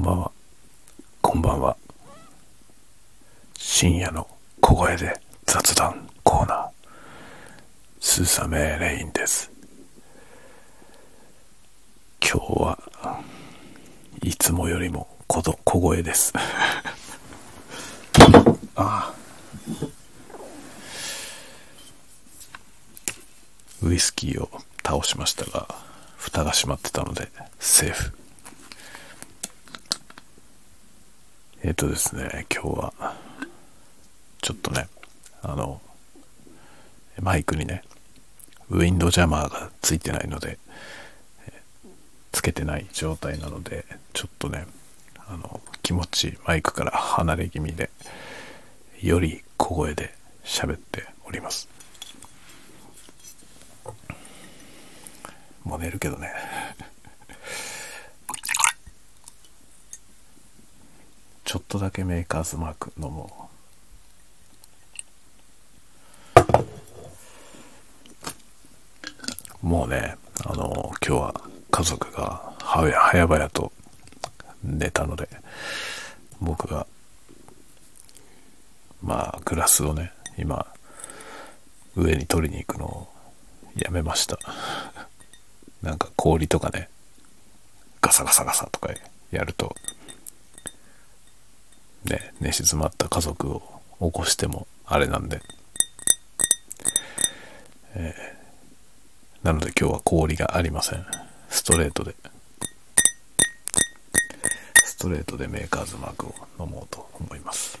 こんばんは。こんばんは。深夜の小声で雑談コーナー。スーサメレインです。今日はいつもよりも小小声です。ああ。ウイスキーを倒しましたが、蓋が閉まってたのでセーフ。えっ、ー、とですね、今日は、ちょっとね、あの、マイクにね、ウィンドジャマーがついてないので、つけてない状態なので、ちょっとね、あの、気持ちマイクから離れ気味で、より小声で喋っております。もう寝るけどね。ちょっとだけメーカーズマーク飲もう。もうね、あの、今日は家族が早々と寝たので、僕が、まあ、グラスをね、今、上に取りに行くのをやめました。なんか氷とかね、ガサガサガサとかやると、ね、寝静まった家族を起こしてもあれなんで、えー、なので今日は氷がありません。ストレートで、ストレートでメーカーズマークを飲もうと思います。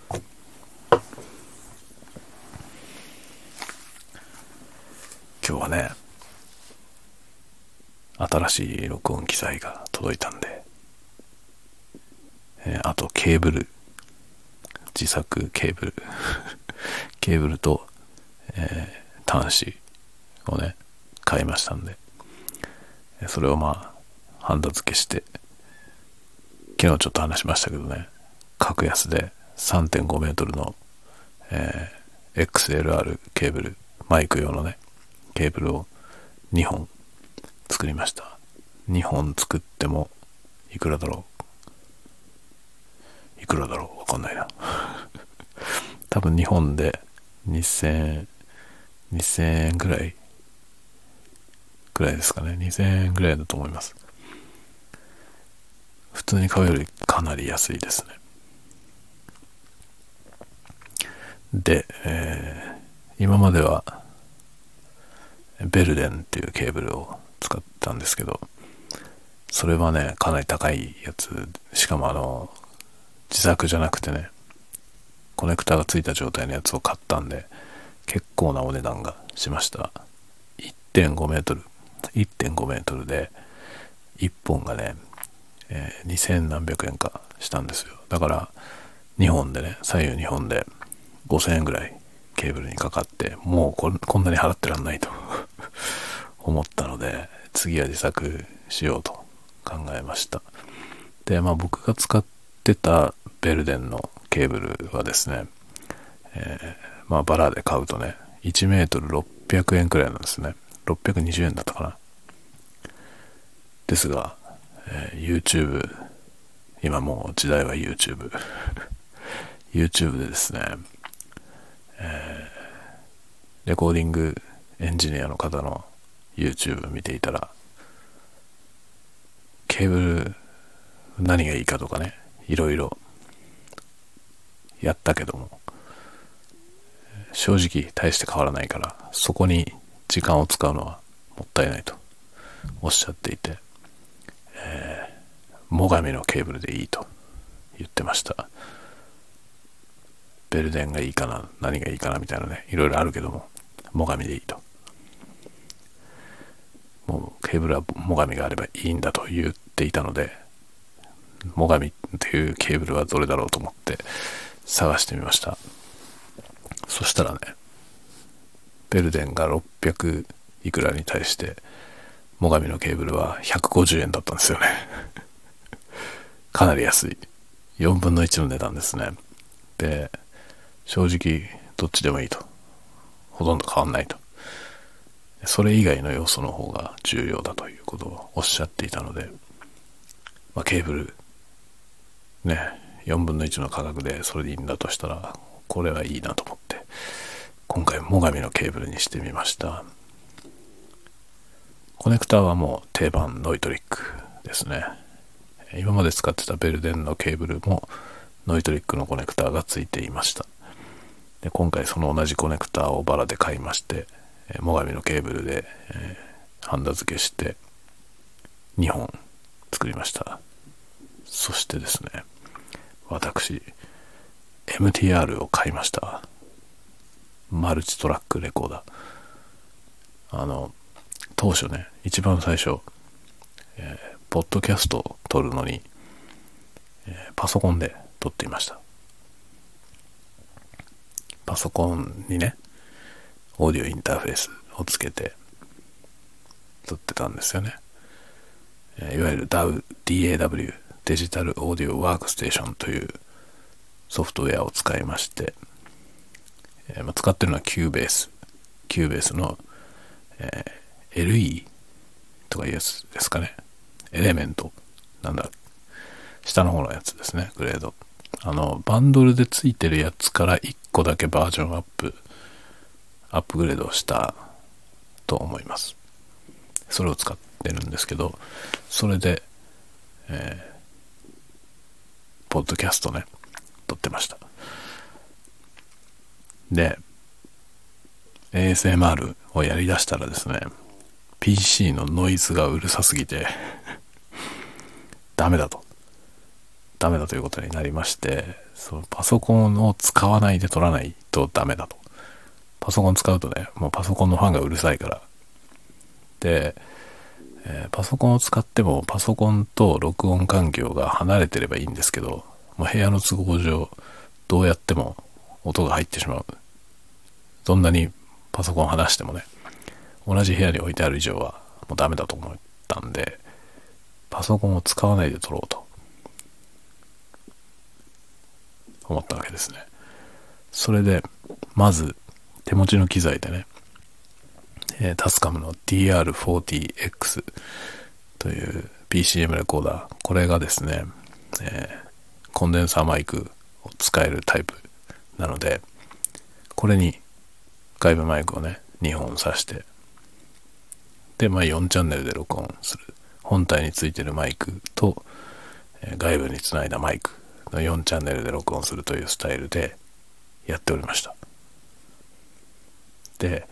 今日はね、新しい録音機材が届いたんで、えー、あとケーブル自作ケーブルケーブルと、えー、端子をね、買いましたんで、それをまあ、ハンダ付けして、昨日ちょっと話しましたけどね、格安で3.5メートルの、えー、XLR ケーブル、マイク用のね、ケーブルを2本作りました。2本作っても、いくらだろう？いくらだろう？わかんないな。多分日本で2000、2000円ぐらい、ぐらいですかね。2000円ぐらいだと思います。普通に買うよりかなり安いですね。で、えー、今まではベルデンっていうケーブルを使ったんですけど、それはね、かなり高いやつ、しかもあの、自作じゃなくてね、コネクタがついた状態のやつを買ったんで、結構なお値段がしました。1.5メートル、1.5メートルで、1本がね、えー、2000何百円かしたんですよ。だから、2本でね、左右2本で5000円ぐらいケーブルにかかって、もうここんなに払ってらんないと 思ったので、次は自作しようと考えました。で、まあ僕が使ってってたベルデンのケーブルはですね、えー、まあバラで買うとね、1メートル600円くらいなんですね。620円だったかな。ですが、えー、YouTube、今もう時代は YouTube。YouTube でですね、えー、レコーディングエンジニアの方の YouTube 見ていたら、ケーブル何がいいかとかね、いろいろやったけども、正直大して変わらないから、そこに時間を使うのはもったいないとおっしゃっていて、えー、最上のケーブルでいいと言ってました。ベルデンがいいかな、何がいいかなみたいなね、いろいろあるけども、最上でいいと。もうケーブルは最上があればいいんだと言っていたので、最上っていうケーブルはどれだろうと思って探してみました。そしたらね、ベルデンが600いくらに対して、最上のケーブルは150円だったんですよね かなり安い。4分の1の値段ですね。で、正直どっちでもいいと。ほとんど変わんないと。それ以外の要素の方が重要だということをおっしゃっていたので、まあ、ケーブルね4分の1の価格でそれでいいんだとしたらこれはいいなと思って今回最上のケーブルにしてみました。コネクターはもう定番ノイトリックですね。今まで使ってたベルデンのケーブルもノイトリックのコネクターがついていました。で今回その同じコネクターをバラで買いまして最上のケーブルで、えー、ハンダ付けして2本作りました。そしてですね私 MTR を買いました。マルチトラックレコーダー。あの当初ね一番最初、えー、ポッドキャストを撮るのに、えー、パソコンで撮っていました。パソコンにねオーディオインターフェースをつけて撮ってたんですよね、えー、いわゆる DAW デジタルオーディオワークステーションというソフトウェアを使いまして、えー、まあ、使ってるのは Cubase。Cubase の、えー、LE とかいうやつですかね。エレメント。なんだ。下の方のやつですね。グレード。あの、バンドルでついてるやつから1個だけバージョンアップ、アップグレードしたと思います。それを使ってるんですけど、それで、えー、ポッドキャストね、撮ってました。で、ASMR をやりだしたらですね、PC のノイズがうるさすぎてダメだと。ダメだということになりまして、そのパソコンを使わないで撮らないとダメだと。パソコン使うとね、もうパソコンのファンがうるさいから。で、えー、パソコンを使ってもパソコンと録音環境が離れてればいいんですけど、もう部屋の都合上、どうやっても音が入ってしまう。どんなにパソコン離してもね、同じ部屋に置いてある以上はもうダメだと思ったんで、パソコンを使わないで撮ろうと思ったわけですね。それで、まず手持ちの機材でね、え、タスカムの DR40X という PCM レコーダー、これがですね、えーコンデンサーマイクを使えるタイプなので、これに外部マイクをね、2本挿して、で、まあ4チャンネルで録音する。本体についてるマイクと、え外部につないだマイクの4チャンネルで録音するというスタイルでやっておりました。で、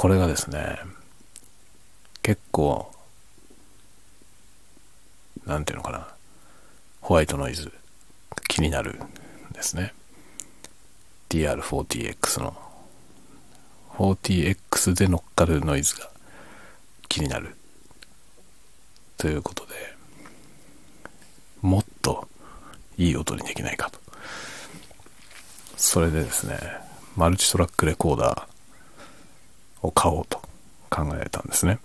これがですね、結構、なんていうのかな、ホワイトノイズ気になるんですね。DR40X の。40X で乗っかるノイズが気になる。ということでもっといい音にできないかと。それでですねマルチトラックレコーダーを買おうと考えたんですね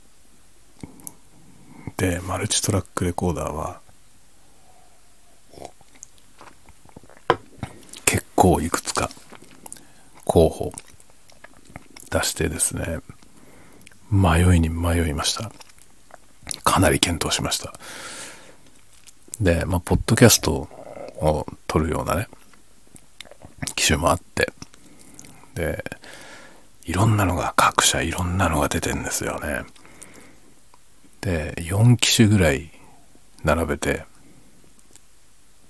でマルチトラックレコーダーは結構いくつか候補出してですね、迷いに迷いました。かなり検討しました。で、まあ、ポッドキャストを撮るようなね、機種もあって、で、いろんなのが、各社いろんなのが出てんですよね。で、4機種ぐらい並べて、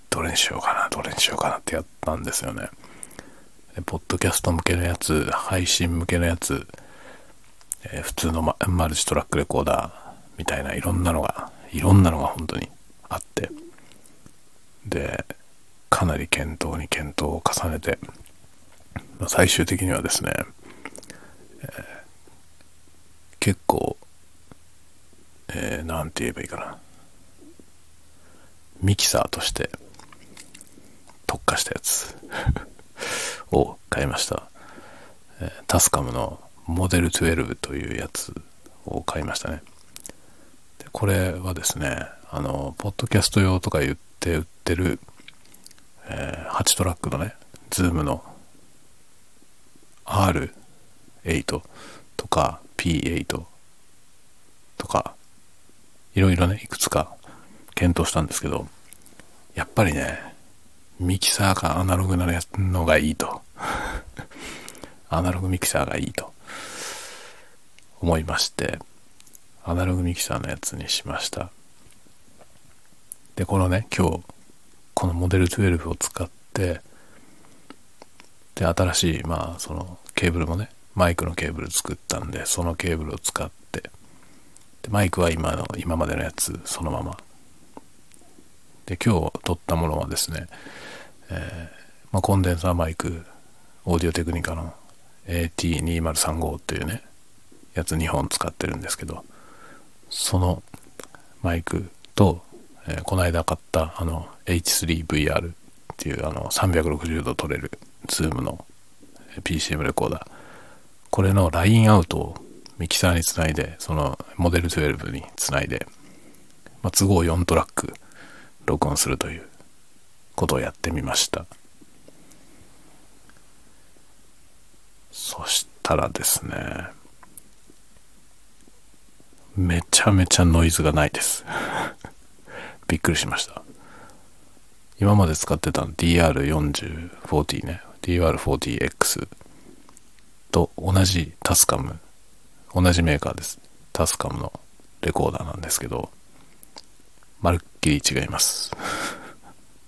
どれにしようかな、どれにしようかなってやったんですよね。ポッドキャスト向けのやつ、配信向けのやつ、えー、普通のママルチトラックレコーダーみたいないろんなのが、いろんなのが本当にあって、で、かなり検討に検討を重ねて、最終的にはですね、えー、結構、えー、なんて言えばいいかな。ミキサーとして特化したやつ を買いました。えー、タスカムのモデル12というやつを買いましたね。でこれはですね、あの、ポッドキャスト用とか言って売ってる、えー、8トラックのね、ズームの R 8とか P8 とか、いろいろね、いくつか検討したんですけど、やっぱりね、ミキサーかアナログなのがいいと。アナログミキサーがいいと思いまして、アナログミキサーのやつにしました。で、このね、今日、このモデル12を使って、で、新しい、まあ、そのケーブルもね、マイクのケーブル作ったんで、そのケーブルを使って、でマイクは今の、今までのやつ、そのまま。で、今日撮ったものはですね、えー、まあ、コンデンサーマイク、オーディオテクニカの AT2035 っていうね、やつ2本使ってるんですけど、そのマイクと、えー、この間買ったあの H3VR っていうあの360度撮れるズームの PCM レコーダー。これのラインアウトをミキサーにつないで、そのモデル12につないで、まあ、都合4トラック録音するということをやってみました。そしたらですね、めちゃめちゃノイズがないです びっくりしました。今まで使ってたの DR4040 ね、DR40X と同じタスカム、同じメーカーです。タスカムのレコーダーなんですけど、まるっきり違います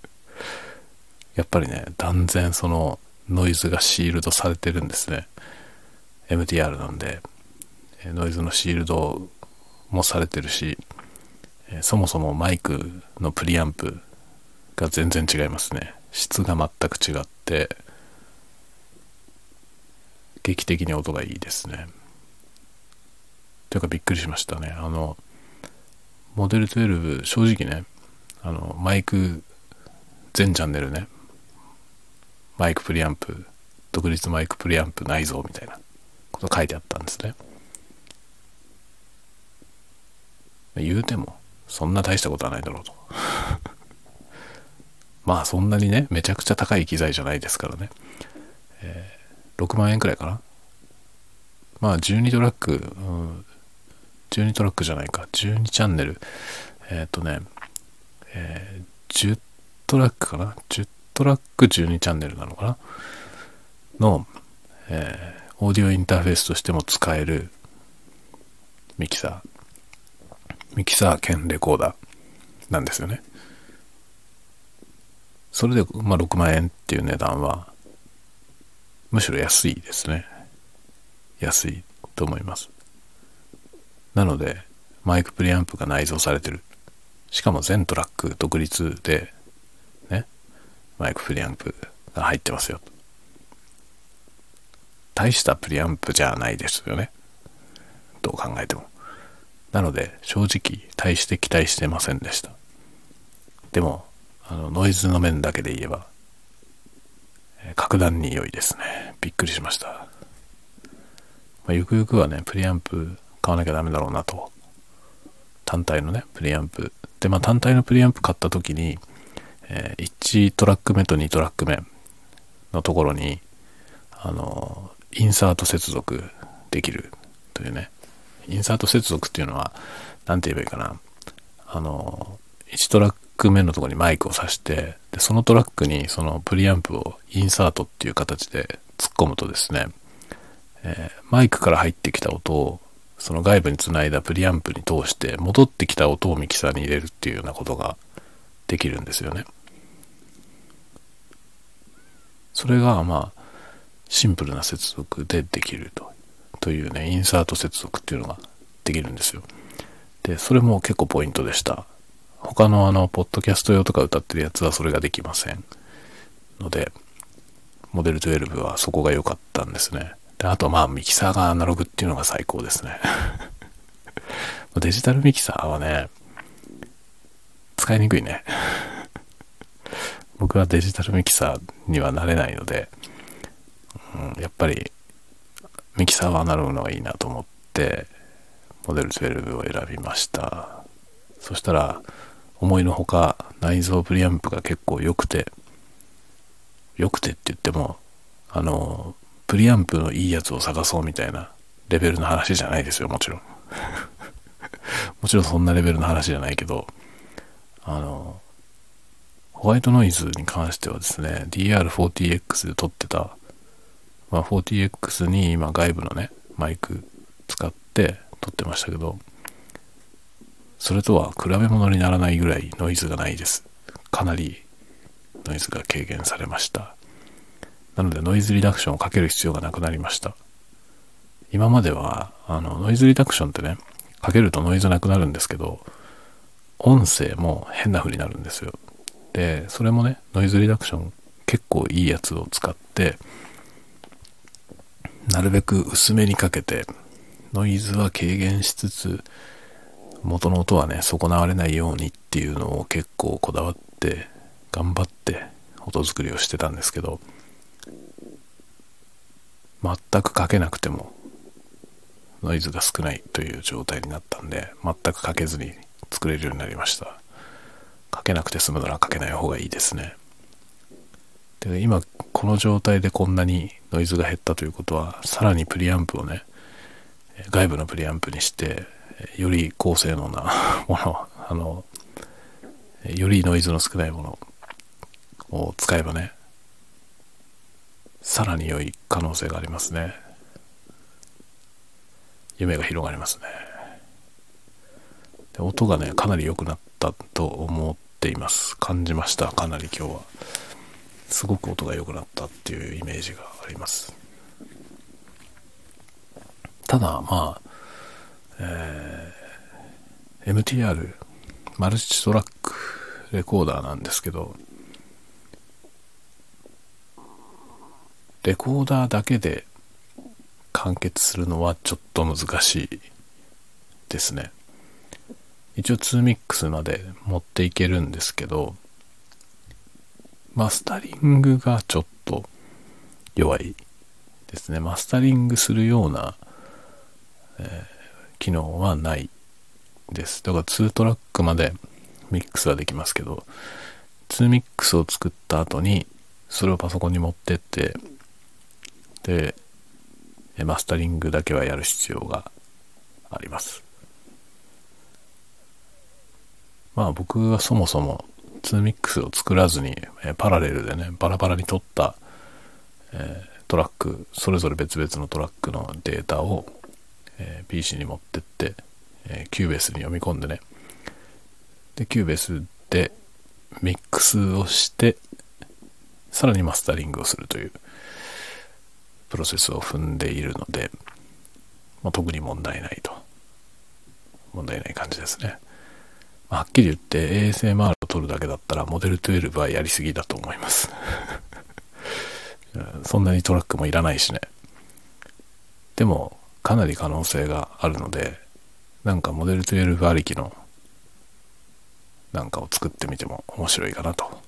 やっぱりね、断然そのノイズがシールドされてるんですね。MTR なんで、ノイズのシールドもされてるし、そもそもマイクのプリアンプが全然違いますね。質が全く違って、劇的に音がいいですね。というかびっくりしましたね。あの、モデル12、正直ね、あの、マイク、全チャンネルね、マイクプリアンプ、独立マイクプリアンプ内蔵みたいなこと書いてあったんですね。言うても、そんな大したことはないだろうと。まあそんなにね、めちゃくちゃ高い機材じゃないですからね。え、6万円くらいかな。まあ12トラック、うん、12トラックじゃないか、12チャンネル。えっ、とね、えー、10トラックかな ?10 トラック12チャンネルなのかなの、えー、オーディオインターフェースとしても使えるミキサー。ミキサー兼レコーダーなんですよね。それで、まあ、6万円っていう値段は、むしろ安いですね。安いと思います。なので、マイクプリアンプが内蔵されてる。しかも全トラック独立で、ね、マイクプリアンプが入ってますよ。大したプリアンプじゃないですよね。どう考えても。なので、正直、大して期待してませんでした。でも、あの、ノイズの面だけで言えば、格段に良いですね。びっくりしました。まあ、ゆくゆくはね、プリアンプ買わなきゃダメだろうなと。単体のね、プリアンプ。で、まあ単体のプリアンプ買った時に、えー、1トラック目と2トラック目のところに、あの、インサート接続できるというね、インサート接続っていうのは、何て言えばいいかな。あの、1トラック目のとこにマイクを挿して、で、そのトラックにそのプリアンプをインサートっていう形で突っ込むとですね、えー、マイクから入ってきた音をその外部につないだプリアンプに通して戻ってきた音をミキサーに入れるっていうようなことができるんですよね。それがまあシンプルな接続でできるとというね、インサート接続っていうのができるんですよ。で、それも結構ポイントでした。他のあの、ポッドキャスト用とか歌ってるやつはそれができません。ので、モデル12はそこが良かったんですね。で、あとまあ、ミキサーがアナログっていうのが最高ですね。デジタルミキサーはね、使いにくいね。僕はデジタルミキサーにはなれないので、うん、やっぱりミキサーはアナログのがいいなと思って、モデル12を選びました。そしたら、思いのほか内蔵プリアンプが結構良くて、良くてって言っても、あの、プリアンプのいいやつを探そうみたいなレベルの話じゃないですよ、もちろん。もちろんそんなレベルの話じゃないけど、あの、ホワイトノイズに関してはですね、DR40X で撮ってた、まあ、40X に今外部のね、マイク使って撮ってましたけど、それとは比べ物にならないぐらいノイズがないです。かなりノイズが軽減されました。なのでノイズリダクションをかける必要がなくなりました。今までは、あの、ノイズリダクションってね、かけるとノイズなくなるんですけど、音声も変な風になるんですよ。で、それもね、ノイズリダクション結構いいやつを使って、なるべく薄めにかけて、ノイズは軽減しつつ、元の音はね、損なわれないようにっていうのを結構こだわって、頑張って音作りをしてたんですけど、全くかけなくてもノイズが少ないという状態になったんで、全くかけずに作れるようになりました。かけなくて済むならかけない方がいいですね。で今この状態でこんなにノイズが減ったということはさらにプリアンプをね外部のプリアンプにしてより高性能な ものあのよりノイズの少ないものを使えばねさらに良い可能性がありますね。夢が広がりますね。で音がねかなり良くなったと思っています。感じましたかなり今日は。すごく音が良くなったっていうイメージがあります。ただまあ、えー、MTR マルチトラックレコーダーなんですけどレコーダーだけで完結するのはちょっと難しいですね一応2ミックスまで持っていけるんですけどマスタリングがちょっと弱いですね。マスタリングするような、えー、機能はないです。だから2トラックまでミックスはできますけど、2ミックスを作った後に、それをパソコンに持ってって、で、マスタリングだけはやる必要があります。まあ僕はそもそも2ミックスを作らずに、えパラレルでね、バラバラに撮った、えトラック、それぞれ別々のトラックのデータを、え PC に持ってって、えキューベースに読み込んでね、で、キューベースでミックスをして、さらにマスタリングをするというプロセスを踏んでいるので、まあ、特に問題ないと。問題ない感じですね。はっきり言って ASMR を撮るだけだったらモデル12はやりすぎだと思います そんなにトラックもいらないしね。でも、かなり可能性があるので、なんかモデル12ありきのなんかを作ってみても面白いかなと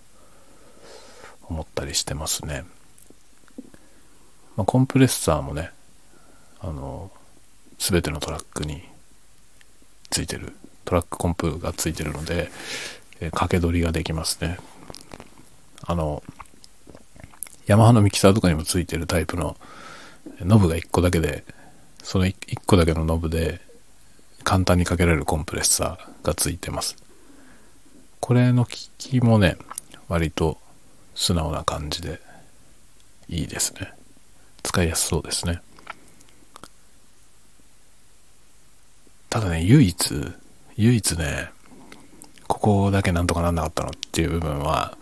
思ったりしてますね。まあ、コンプレッサーもね、あの、すべてのトラックについてるトラックコンプがついてるので、え、掛け取りができますね。あの、ヤマハのミキサーとかにもついてるタイプのノブが1個だけで、その 1, 1個だけのノブで簡単にかけられるコンプレッサーがついてます。これの機器もね、割と素直な感じでいいですね。使いやすそうですね。ただね、唯一唯一ね、ここだけなんとかなんなかったのっていう部分は、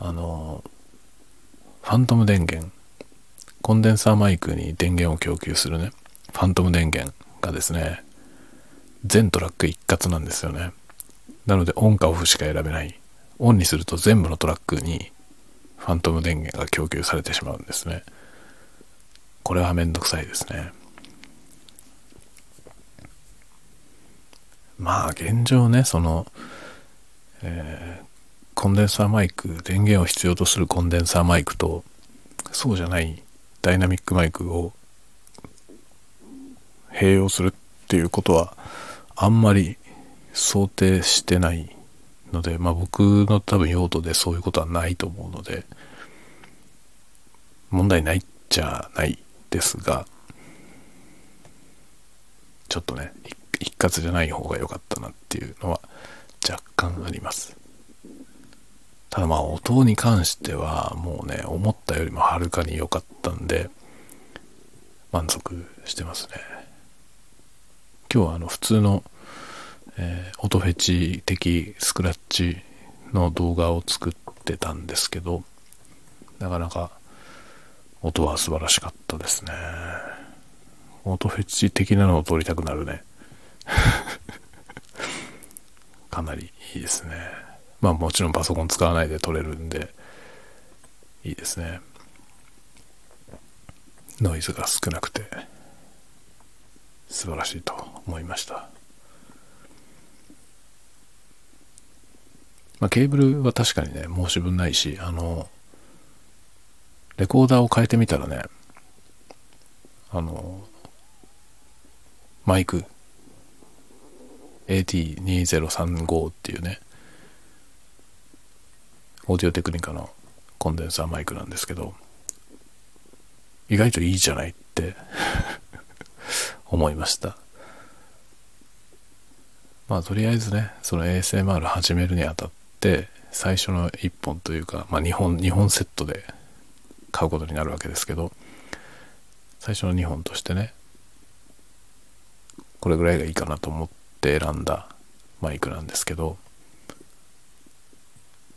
あの、ファントム電源、コンデンサーマイクに電源を供給するね、ファントム電源がですね、全トラック一括なんですよね。なのでオンかオフしか選べない。オンにすると全部のトラックにファントム電源が供給されてしまうんですね。これはめんどくさいですね。まあ現状ね、その、えー、コンデンサーマイク、電源を必要とするコンデンサーマイクと、そうじゃないダイナミックマイクを併用するっていうことはあんまり想定してないので、まあ僕の多分用途でそういうことはないと思うので、問題ないっちゃないですが、ちょっとね、一括じゃない方が良かったなっていうのは若干あります。ただまあ音に関してはもうね、思ったよりもはるかに良かったんで、満足してますね。今日はあの普通の、えー、音フェチ的スクラッチの動画を作ってたんですけど、なかなか音は素晴らしかったですね。音フェチ的なのを撮りたくなるね。かなりいいですね。まあもちろんパソコン使わないで撮れるんで、いいですね。ノイズが少なくて、素晴らしいと思いました。まあ、ケーブルは確かにね、申し分ないし、あの、レコーダーを変えてみたらね、あの、マイク AT2035 っていうね、オーディオテクニカのコンデンサーマイクなんですけど、意外といいじゃないって思いました。まあとりあえずね、その ASMR 始めるにあたって、最初の1本というか、まあ2本、2本セットで買うことになるわけですけど、最初の2本としてね、これぐらいがいいかなと思って選んだマイクなんですけど、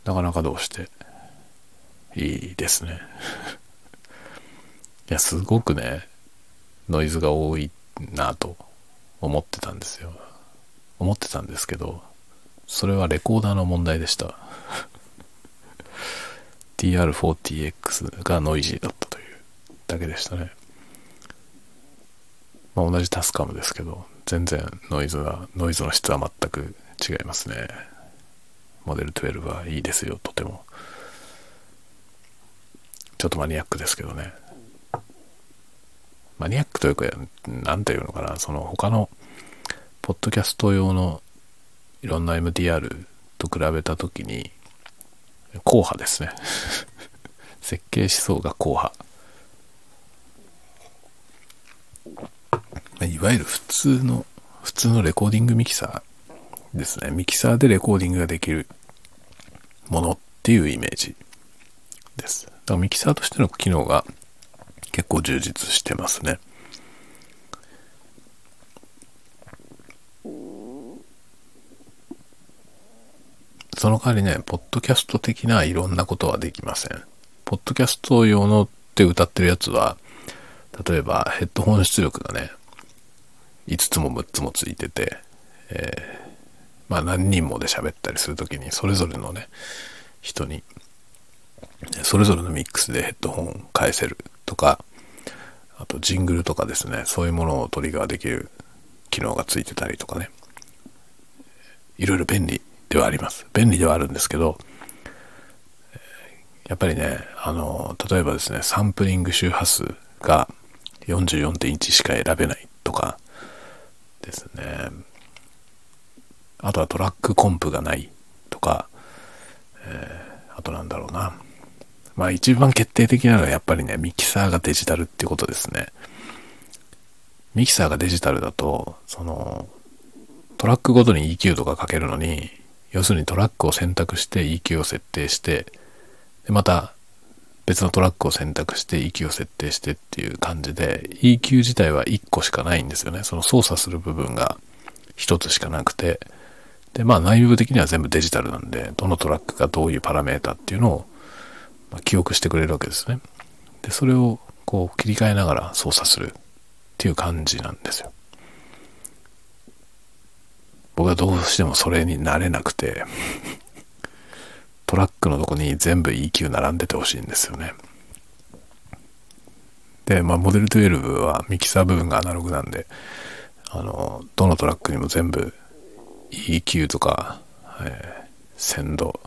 なかなかどうしていいですね。いや、すごくね、ノイズが多いなと思ってたんですよ。思ってたんですけど、それはレコーダーの問題でした。TR40X がノイジーだったというだけでしたね。まあ、同じタスカムですけど、全然ノイズは、ノイズの質は全く違いますね。モデル12はいいですよ、とても。ちょっとマニアックですけどね。マニアックというか、なんていうのかな、その他の、ポッドキャスト用のいろんな MDR と比べたときに、硬派ですね。設計思想が硬派。いわゆる普通の、普通のレコーディングミキサーですね。ミキサーでレコーディングができるものっていうイメージです。だからミキサーとしての機能が結構充実してますね。その代わりね、ポッドキャスト的ないろんなことはできません。ポッドキャスト用のって歌ってるやつは、例えばヘッドホン出力がね、5つも6つもついてて、えー、まあ何人もで喋ったりするときに、それぞれのね、人に、それぞれのミックスでヘッドホン返せるとか、あとジングルとかですね、そういうものをトリガーできる機能がついてたりとかね、いろいろ便利ではあります。便利ではあるんですけど、やっぱりね、あの、例えばですね、サンプリング周波数が44.1しか選べないとかですね、あとはトラックコンプがないとか、えー、あとなんだろうな。まあ一番決定的なのはやっぱりね、ミキサーがデジタルってことですね。ミキサーがデジタルだと、その、トラックごとに EQ とかかけるのに、要するにトラックを選択して EQ を設定して、で、また別のトラックを選択して EQ を設定してっていう感じで、EQ 自体は1個しかないんですよね。その操作する部分が1つしかなくて、で、まあ内部的には全部デジタルなんで、どのトラックがどういうパラメータっていうのを、記憶してくれるわけですね。で、それをこう切り替えながら操作するっていう感じなんですよ。僕はどうしてもそれになれなくてトラックのとこに全部 EQ 並んでてほしいんですよね。で、まあ、モデル12はミキサー部分がアナログなんで、あの、どのトラックにも全部 EQ とか、えー、鮮度、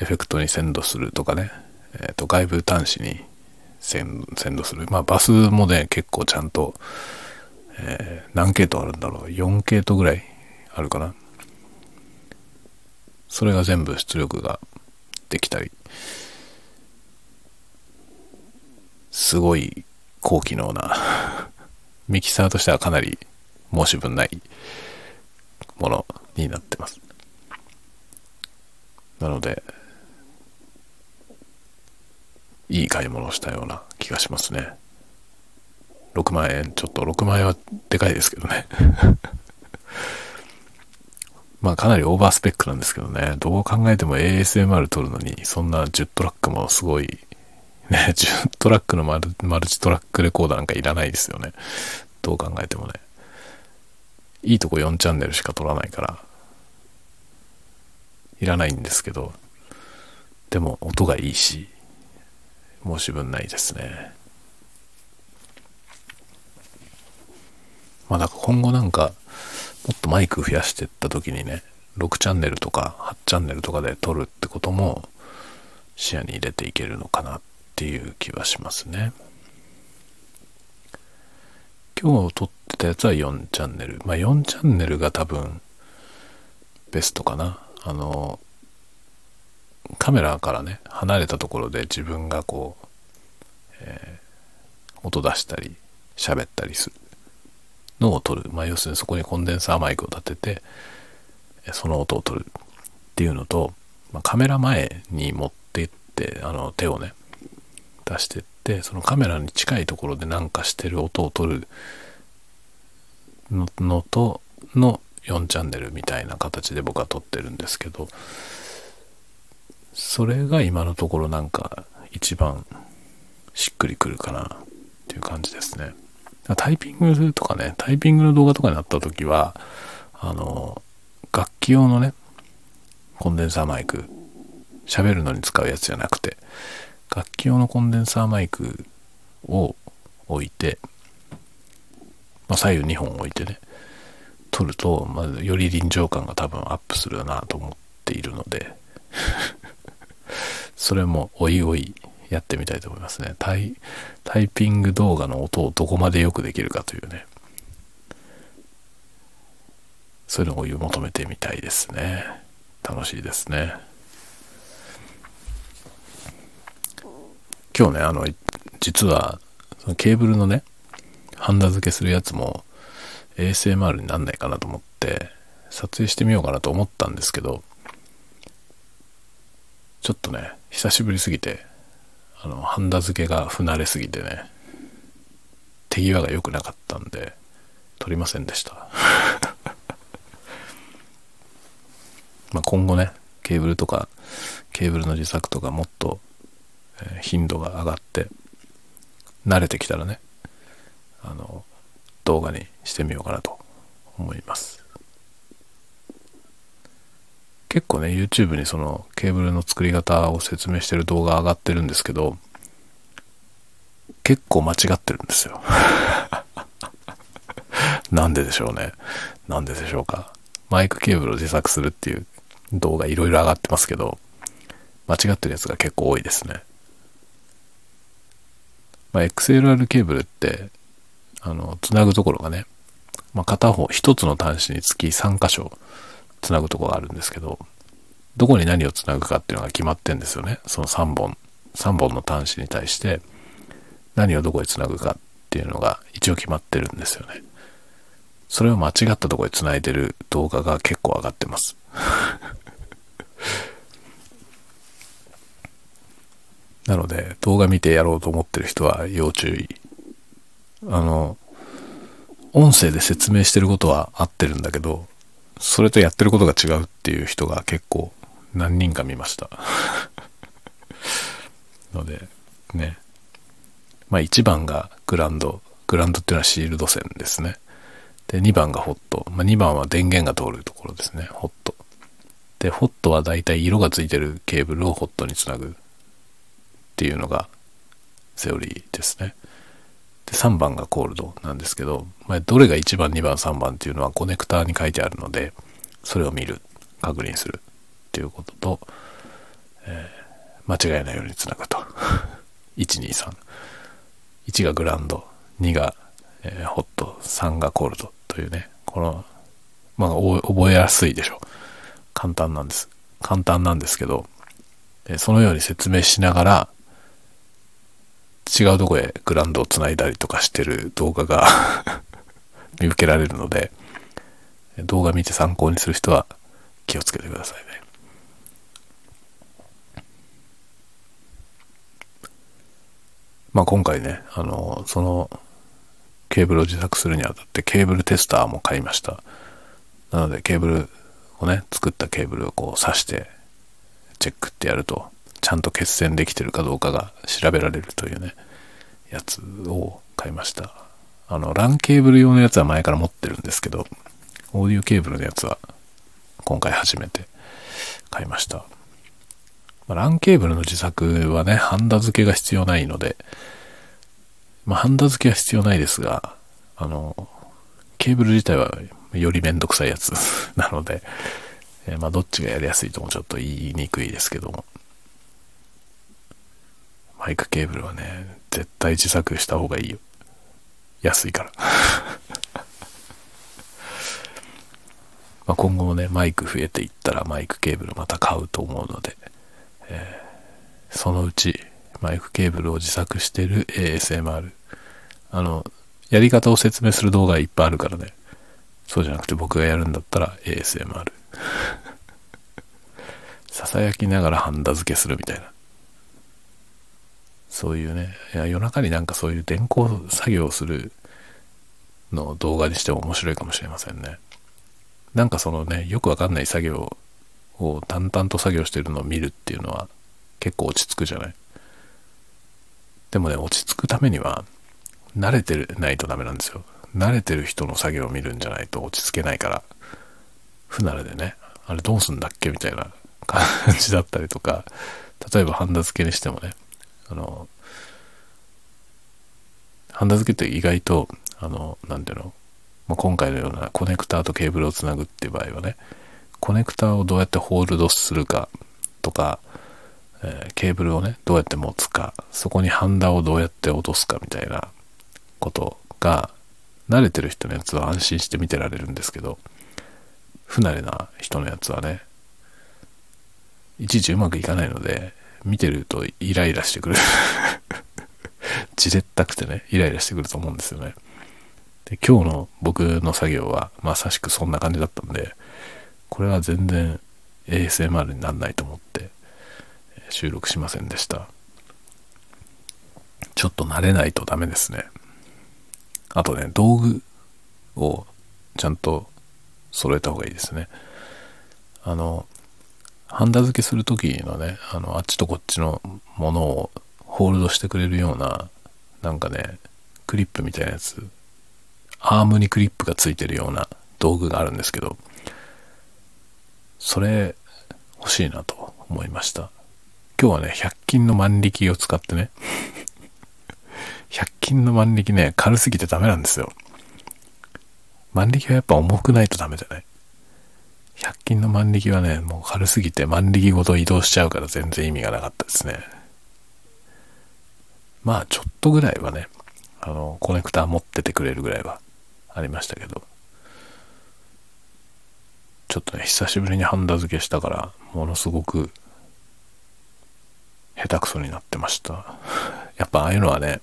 エフェクトに鮮度するとかね、え、ー、と、外部端子に鮮度する。まあ、バスもね、結構ちゃんと、えー、何系統あるんだろう ?4 系統ぐらいあるかな。それが全部出力ができたり、すごい高機能な ミキサーとしてはかなり申し分ないものになってます。なので、いい買い物をしたような気がしますね。6万円、ちょっと6万円はでかいですけどね。まあかなりオーバースペックなんですけどね、どう考えても ASMR 撮るのに、そんな10トラックもすごい、ね、10トラックのマルマルチトラックレコーダーなんかいらないですよね。どう考えてもね。いいとこ4チャンネルしか撮らないから、いらないんですけど、でも音がいいし、申し分ないですね。まあだから今後なんか、もっとマイク増やしていった時にね、6チャンネルとか8チャンネルとかで撮るってことも視野に入れていけるのかなっていう気はしますね。今日撮ってたやつは4チャンネル。まあ4チャンネルが多分ベストかな。あの、カメラからね、離れたところで自分がこう、えー、音出したり喋ったりするのを取る。まあ、要するにそこにコンデンサーマイクを立てて、その音を取るっていうのと、まあ、カメラ前に持っていって、あの手をね、出してって、そのカメラに近いところでなんかしてる音を取るののと、の4チャンネルみたいな形で僕は撮ってるんですけど、それが今のところなんか一番しっくりくるかなっていう感じですね。タイピングとかね、タイピングの動画とかになった時は、あの、楽器用のね、コンデンサーマイク、喋るのに使うやつじゃなくて、楽器用のコンデンサーマイクを置いて、まあ、左右2本置いてね、撮ると、まあ、より臨場感が多分アップするなと思っているのでそれもおいおいやってみたいと思いますね。タイ、タイピング動画の音をどこまでよくできるかというね。そういうのを求めてみたいですね。楽しいですね。今日ね、あの、実は、そのケーブルのね、ハンダ付けするやつも ASMR になんないかなと思って、撮影してみようかなと思ったんですけど、ちょっとね、久しぶりすぎて、あの、ハンダ付けが不慣れすぎてね、手際が良くなかったんで、撮りませんでした。まあ今後ね、ケーブルとか、ケーブルの自作とかもっと、え、頻度が上がって、慣れてきたらね、あの、動画にしてみようかなと思います。結構ね、YouTube にそのケーブルの作り方を説明してる動画上がってるんですけど、結構間違ってるんですよ。なんででしょうね。なんででしょうか。マイクケーブルを自作するっていう動画いろいろ上がってますけど、間違ってるやつが結構多いですね。まあ、XLR ケーブルって、あの、つなぐところがね、まあ、片方、一つの端子につき3箇所つなぐとこがあるんですけど、どこに何をつなぐかっていうのが決まってんですよね。その3本、3本の端子に対して何をどこへつなぐかっていうのが一応決まってるんですよね。それを間違ったとこへつないでる動画が結構上がってます。なので、動画見てやろうと思ってる人は要注意。あの、音声で説明してることは合ってるんだけど、それとやってることが違うっていう人が結構何人か見ました ので、ね。まあ1番がグランド。グランドっていうのはシールド線ですね。で、2番がホット。まあ2番は電源が通るところですね。ホット。で、ホットはだいたい色がついてるケーブルをホットにつなぐっていうのがセオリーですね。で、3番がコールドなんですけど、まあ、どれが1番、2番、3番っていうのはコネクターに書いてあるので、それを見る、確認するっていうことと、えー、間違えないようにつなぐと。1、2、3。1がグランド、2が、えー、ホット、3がコールドというね、この、まあ、覚えやすいでしょ。簡単なんです。簡単なんですけど、えー、そのように説明しながら、違うとこへグラウンドをつないだりとかしてる動画が 見受けられるので、動画見て参考にする人は気をつけてくださいね。まあ今回ね、あの、そのケーブルを自作するにあたってケーブルテスターも買いました。なのでケーブルをね、作ったケーブルをこう挿してチェックってやると、ちゃんと決線できてるかどうかが調べられるというね、やつを買いました。あの、LAN ケーブル用のやつは前から持ってるんですけど、オーディオケーブルのやつは今回初めて買いました。ま、LAN ケーブルの自作はね、ハンダ付けが必要ないので、まあ、ハンダ付けは必要ないですが、あの、ケーブル自体はよりめんどくさいやつなので、えー、まあ、どっちがやりやすいともちょっと言いにくいですけども、マイクケーブルはね、絶対自作した方がいいよ。安いから ま今後もね、マイク増えていったらマイクケーブルまた買うと思うので、えー、そのうちマイクケーブルを自作してる ASMR。あの、やり方を説明する動画いっぱいあるからね。そうじゃなくて僕がやるんだったら ASMR。ささやきながらハンダ付けするみたいな。そういうね、夜中になんかそういう電光作業をするのを動画にしても面白いかもしれませんね。なんかそのね、よくわかんない作業を淡々と作業してるのを見るっていうのは結構落ち着くじゃない。でもね、落ち着くためには慣れてないとダメなんですよ。慣れてる人の作業を見るんじゃないと落ち着けないから、不慣れでね、あれどうすんだっけみたいな感じだったりとか、例えばハンダ付けにしてもね、あの、ハンダ付けって意外と、あの、なんていうの、まあ、今回のようなコネクターとケーブルをつなぐっていう場合はね、コネクターをどうやってホールドするかとか、えー、ケーブルをね、どうやって持つか、そこにハンダをどうやって落とすかみたいなことが、慣れてる人のやつは安心して見てられるんですけど、不慣れな人のやつはね、いちいちうまくいかないので、見てるとイライラしてくる じれったくてね、イライラしてくると思うんですよね。で、今日の僕の作業はまさしくそんな感じだったんで、これは全然 ASMR になんないと思って収録しませんでした。ちょっと慣れないとダメですね。あとね、道具をちゃんと揃えた方がいいですね。あの、ハンダ付けする時のね、あの、あっちとこっちのものをホールドしてくれるような、なんかね、クリップみたいなやつ、アームにクリップがついてるような道具があるんですけど、それ欲しいなと思いました。今日はね、100均の万力を使ってね、100均の万力ね、軽すぎてダメなんですよ。万力はやっぱ重くないとダメじゃない？100均の万力はね、もう軽すぎて万力ごと移動しちゃうから全然意味がなかったですね。まあちょっとぐらいはね、あの、コネクター持っててくれるぐらいはありましたけど、ちょっとね、久しぶりにハンダ付けしたから、ものすごく下手くそになってました。やっぱああいうのはね、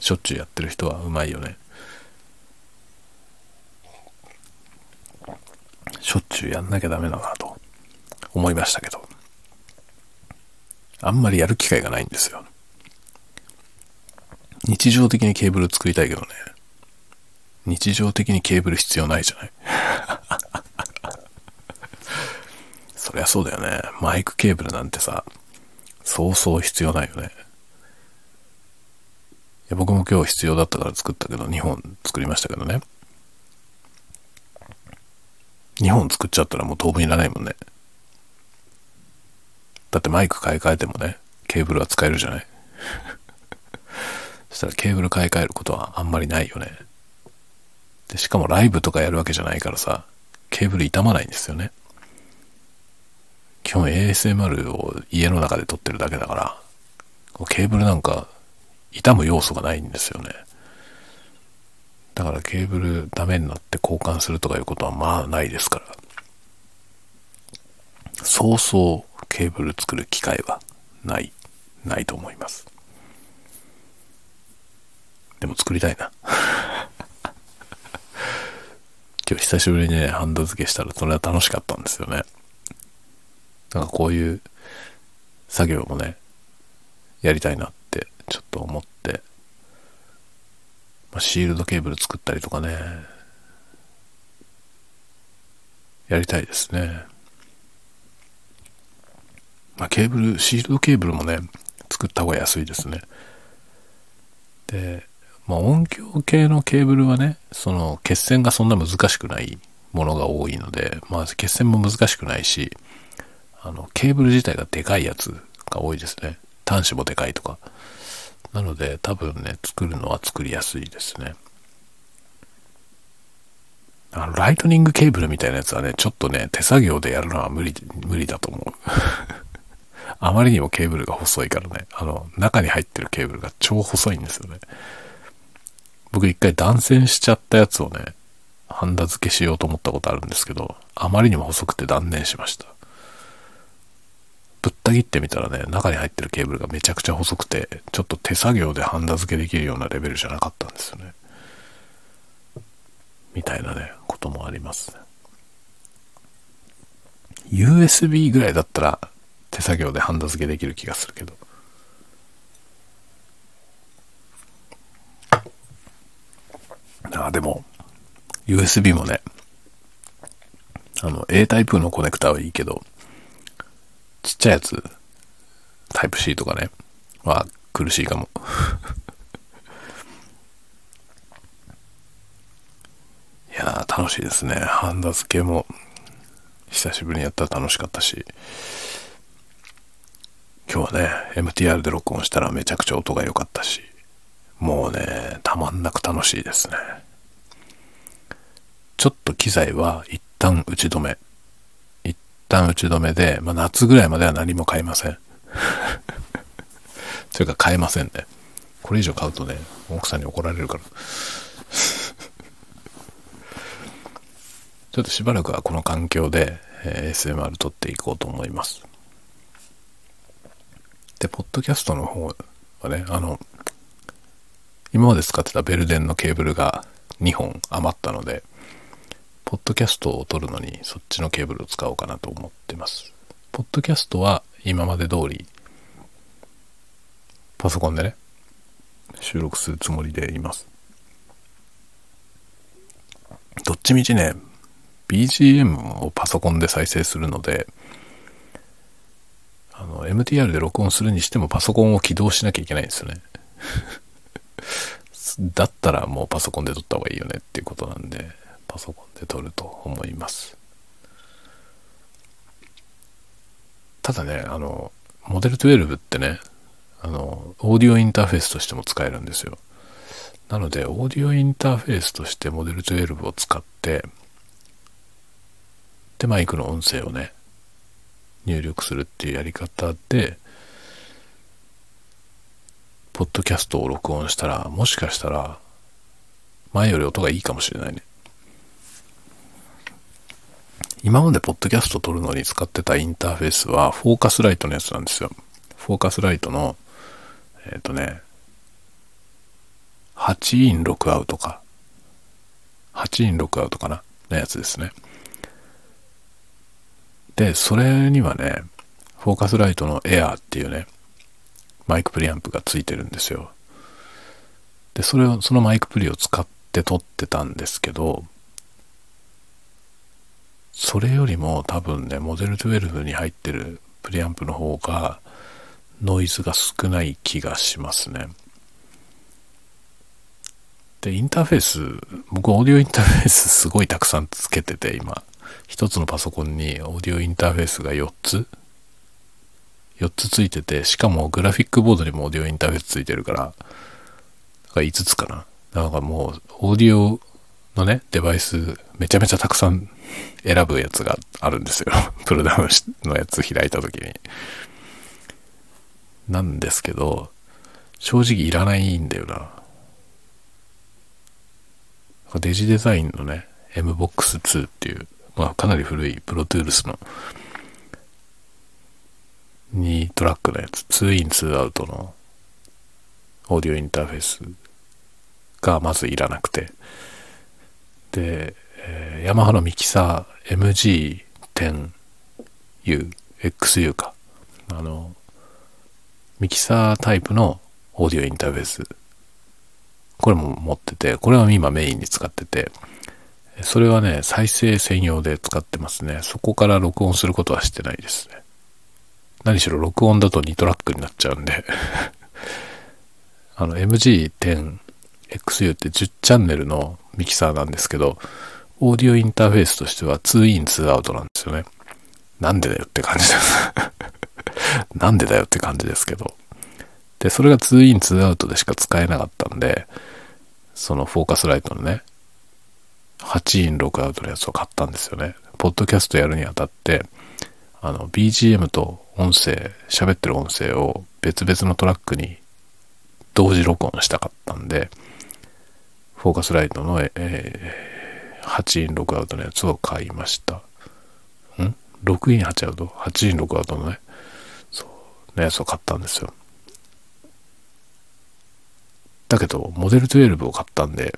しょっちゅうやってる人はうまいよね。しょっちゅうやんなきゃダメだなと思いましたけど、あんまりやる機会がないんですよ。日常的にケーブル作りたいけどね、日常的にケーブル必要ないじゃない。そりゃそうだよね。マイクケーブルなんてさ、そうそう必要ないよね。いや僕も今日必要だったから作ったけど、2本作りましたけどね。2本作っちゃったらもう当分いらないもんね。だってマイク買い替えてもね、ケーブルは使えるじゃない。そしたらケーブル買い替えることはあんまりないよね。で、しかもライブとかやるわけじゃないからさ、ケーブル傷まないんですよね。基本 ASMR を家の中で撮ってるだけだから、ケーブルなんか傷む要素がないんですよね。だからケーブルダメになって交換するとかいうことはまあないですから。そうそうケーブル作る機会はない、ないと思います。でも作りたいな。今日久しぶりにね、ハンド付けしたらそれは楽しかったんですよね。なんかこういう作業もね、やりたいなってちょっと思ってまあ、シールドケーブル作ったりとかね、やりたいですね。まあ、ケーブル、シールドケーブルもね、作った方が安いですね。で、まあ、音響系のケーブルはね、その、血栓がそんな難しくないものが多いので、まあ、血栓も難しくないし、あの、ケーブル自体がでかいやつが多いですね。端子もでかいとか。なので、多分ね、作るのは作りやすいですね。あの、ライトニングケーブルみたいなやつはね、ちょっとね、手作業でやるのは無理、無理だと思う。あまりにもケーブルが細いからね、あの、中に入ってるケーブルが超細いんですよね。僕一回断線しちゃったやつをね、ハンダ付けしようと思ったことあるんですけど、あまりにも細くて断念しました。ぶった切ってみたらね、中に入ってるケーブルがめちゃくちゃ細くて、ちょっと手作業でハンダ付けできるようなレベルじゃなかったんですよね。みたいなね、こともありますね。USB ぐらいだったら手作業でハンダ付けできる気がするけど。あ、でも、USB もね、あの、A タイプのコネクタはいいけど、ちっちゃいやつ、タイプ C とかね、は苦しいかも。いや、楽しいですね。ハンダ付けも、久しぶりにやったら楽しかったし、今日はね、MTR で録音したらめちゃくちゃ音が良かったし、もうね、たまんなく楽しいですね。ちょっと機材は一旦打ち止め。一旦打ち止めで、まあ、夏ぐらいまでは何も買いません。というか買えませんね。これ以上買うとね、奥さんに怒られるから。ちょっとしばらくはこの環境で、えー、SMR 撮っていこうと思います。で、ポッドキャストの方はね、あの、今まで使ってたベルデンのケーブルが2本余ったので、ポッドキャストを撮るのにそっちのケーブルを使おうかなと思ってます。ポッドキャストは今まで通りパソコンでね、収録するつもりでいます。どっちみちね、BGM をパソコンで再生するので、あの、MTR で録音するにしてもパソコンを起動しなきゃいけないんですよね。だったらもうパソコンで撮った方がいいよねっていうことなんで、パソコンで撮ると思います。ただね、あの、モデル12ってね、あの、オーディオインターフェースとしても使えるんですよ。なので、オーディオインターフェースとしてモデル12を使って、で、マイクの音声をね、入力するっていうやり方で、ポッドキャストを録音したら、もしかしたら、前より音がいいかもしれないね。今までポッドキャスト撮るのに使ってたインターフェースはフォーカスライトのやつなんですよ。フォーカスライトの、えっ、ー、とね、8イン6アウトか。8イン6アウトかなのやつですね。で、それにはね、フォーカスライトのエアーっていうね、マイクプリアンプがついてるんですよ。で、それを、そのマイクプリを使って撮ってたんですけど、それよりも多分ね、モデル12に入ってるプリアンプの方がノイズが少ない気がしますね。で、インターフェース、僕オーディオインターフェースすごいたくさんつけてて今、一つのパソコンにオーディオインターフェースが4つ ?4 つついてて、しかもグラフィックボードにもオーディオインターフェースついてるから、だから5つかな。だからもう、オーディオのね、デバイスめちゃめちゃたくさん選ぶやつがあるんですよ。プロダウンのやつ開いた時に。なんですけど、正直いらないんだよな。デジデザインのね、MBOX2 っていう、まあかなり古いプロトゥールスの2トラックのやつ、2イン2アウトのオーディオインターフェースがまずいらなくて、で、えー、ヤマハのミキサー MG10U、XU か。あの、ミキサータイプのオーディオインターフェースこれも持ってて、これは今メインに使ってて、それはね、再生専用で使ってますね。そこから録音することはしてないですね。何しろ録音だと2トラックになっちゃうんで あの MG10XU って10チャンネルのミキサーなんですけど、オーディオインターフェースとしては2イン2アウトなんですよね。なんでだよって感じです なんでだよって感じですけど。で、それが2イン2アウトでしか使えなかったんで、そのフォーカスライトのね、8イン6アウトのやつを買ったんですよね。ポッドキャストやるにあたって、あの、BGM と音声、喋ってる音声を別々のトラックに同時録音したかったんで、フォーカスライトの、えー、8イン6アウトのやつを買いました。ん ?6 イン8アウト ?8 イン6アウトのね、そう、のやつを買ったんですよ。だけど、モデル12を買ったんで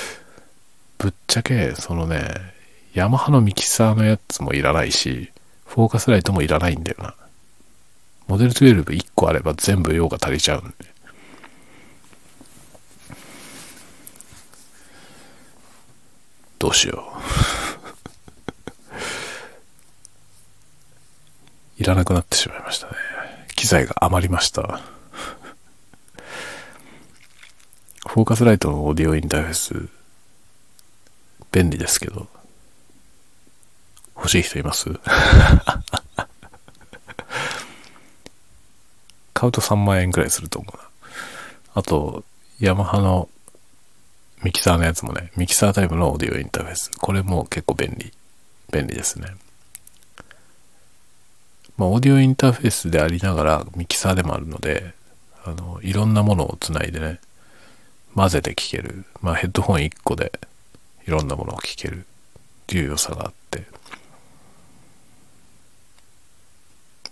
ぶっちゃけ、そのね、ヤマハのミキサーのやつもいらないし、フォーカスライトもいらないんだよな。モデル121個あれば全部用が足りちゃうんで。どうしよう。いらなくなってしまいましたね。機材が余りました。フォーカスライトのオーディオインターフェース、便利ですけど、欲しい人います？買うと3万円くらいすると思うな。あと、ヤマハのミキサーのやつもね、ミキサータイプのオーディオインターフェース。これも結構便利。便利ですね。まあ、オーディオインターフェースでありながらミキサーでもあるので、あの、いろんなものをつないでね、混ぜて聴ける。まあヘッドホン1個でいろんなものを聴けるっていう良さがあって、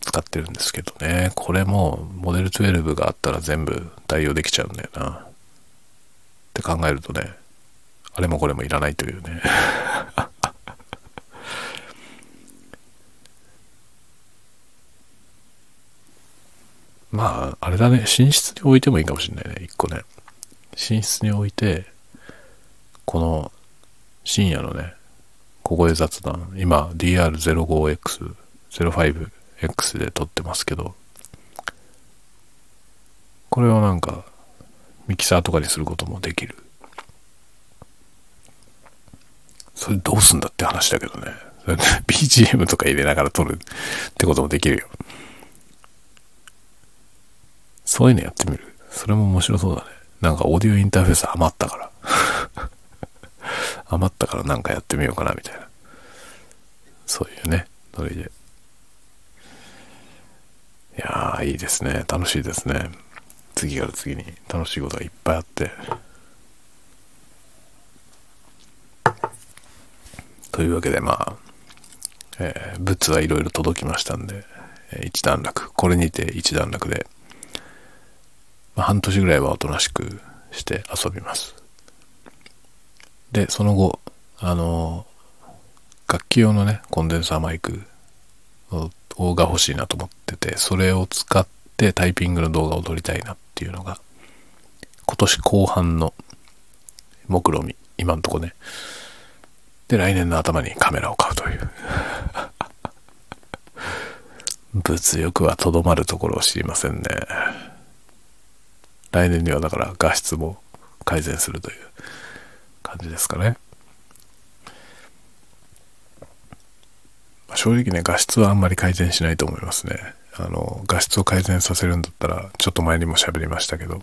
使ってるんですけどね。これもモデル12があったら全部対応できちゃうんだよな。って考えるとね、あれもこれもいらないというね。まあ、あれだね。寝室に置いてもいいかもしれないね。一個ね。寝室に置いて、この深夜のね、ここで雑談、今 DR05X、05X で撮ってますけど、これをなんかミキサーとかにすることもできる。それどうすんだって話だけどね。BGM とか入れながら撮るってこともできるよ。そういうのやってみる。それも面白そうだね。なんかオーディオインターフェース余ったから。余ったからなんかやってみようかなみたいな。そういうね、ノリで。いやー、いいですね。楽しいですね。次から次に楽しいことがいっぱいあって。というわけで、まあ、えー、物はいろいろ届きましたんで、えー、一段落。これにて一段落で、まあ、半年ぐらいはおとなしくして遊びます。で、その後、あの、楽器用のね、コンデンサーマイクをが欲しいなと思ってて、それを使ってタイピングの動画を撮りたいなっていうのが、今年後半の目論見、今んとこね。で、来年の頭にカメラを買うという。物欲はとどまるところを知りませんね。来年にはだから画質も改善するという感じですかね。正直ね、画質はあんまり改善しないと思いますね。あの、画質を改善させるんだったら、ちょっと前にも喋りましたけど、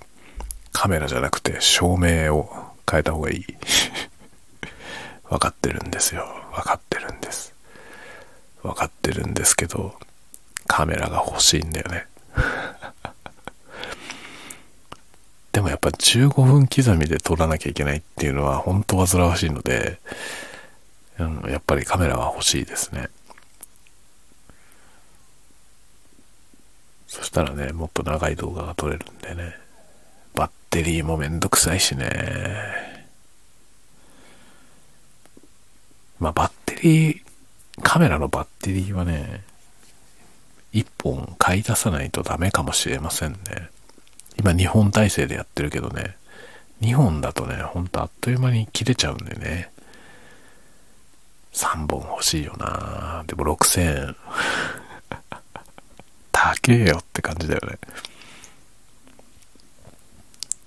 カメラじゃなくて照明を変えた方がいい。分かってるんですよ。分かってるんです。分かってるんですけど、カメラが欲しいんだよね。でもやっぱ15分刻みで撮らなきゃいけないっていうのは本当煩わしいので、うん、やっぱりカメラは欲しいですね。そしたらね、もっと長い動画が撮れるんでね。バッテリーもめんどくさいしね。まあバッテリー、カメラのバッテリーはね、1本買い出さないとダメかもしれませんね。今2本体制でやってるけどね、2本だとね、ほんとあっという間に切れちゃうんだよね。3本欲しいよなでも6000円。高えよって感じだよね。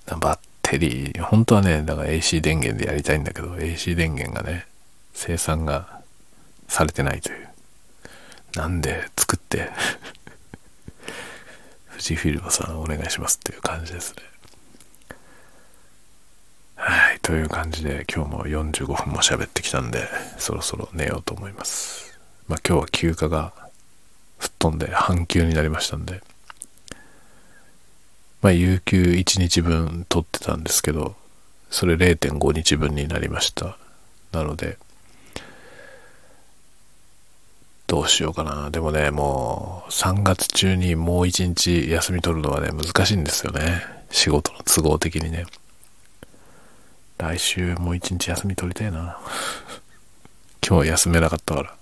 バッテリー、本当はね、だから AC 電源でやりたいんだけど、AC 電源がね、生産がされてないという。なんで作って 富士フィルムさんお願いしますっていう感じですね。はい、という感じで今日も45分も喋ってきたんで、そろそろ寝ようと思います。まあ今日は休暇が吹っ飛んで半休になりましたんで、まあ有給1日分取ってたんですけど、それ0.5日分になりました。なので、どうしようかな。でもね、もう3月中にもう1日休み取るのはね、難しいんですよね。仕事の都合的にね。来週もう1日休み取りたいな。今日休めなかったから。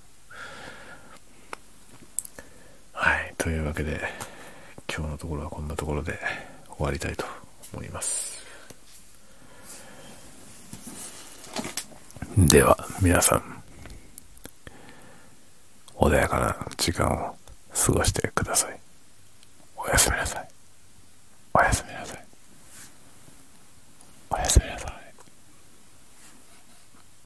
はい。というわけで、今日のところはこんなところで終わりたいと思います。では、皆さん、穏やかな時間を過ごしてください。おやすみなさい。おやすみなさい。おやすみなさい。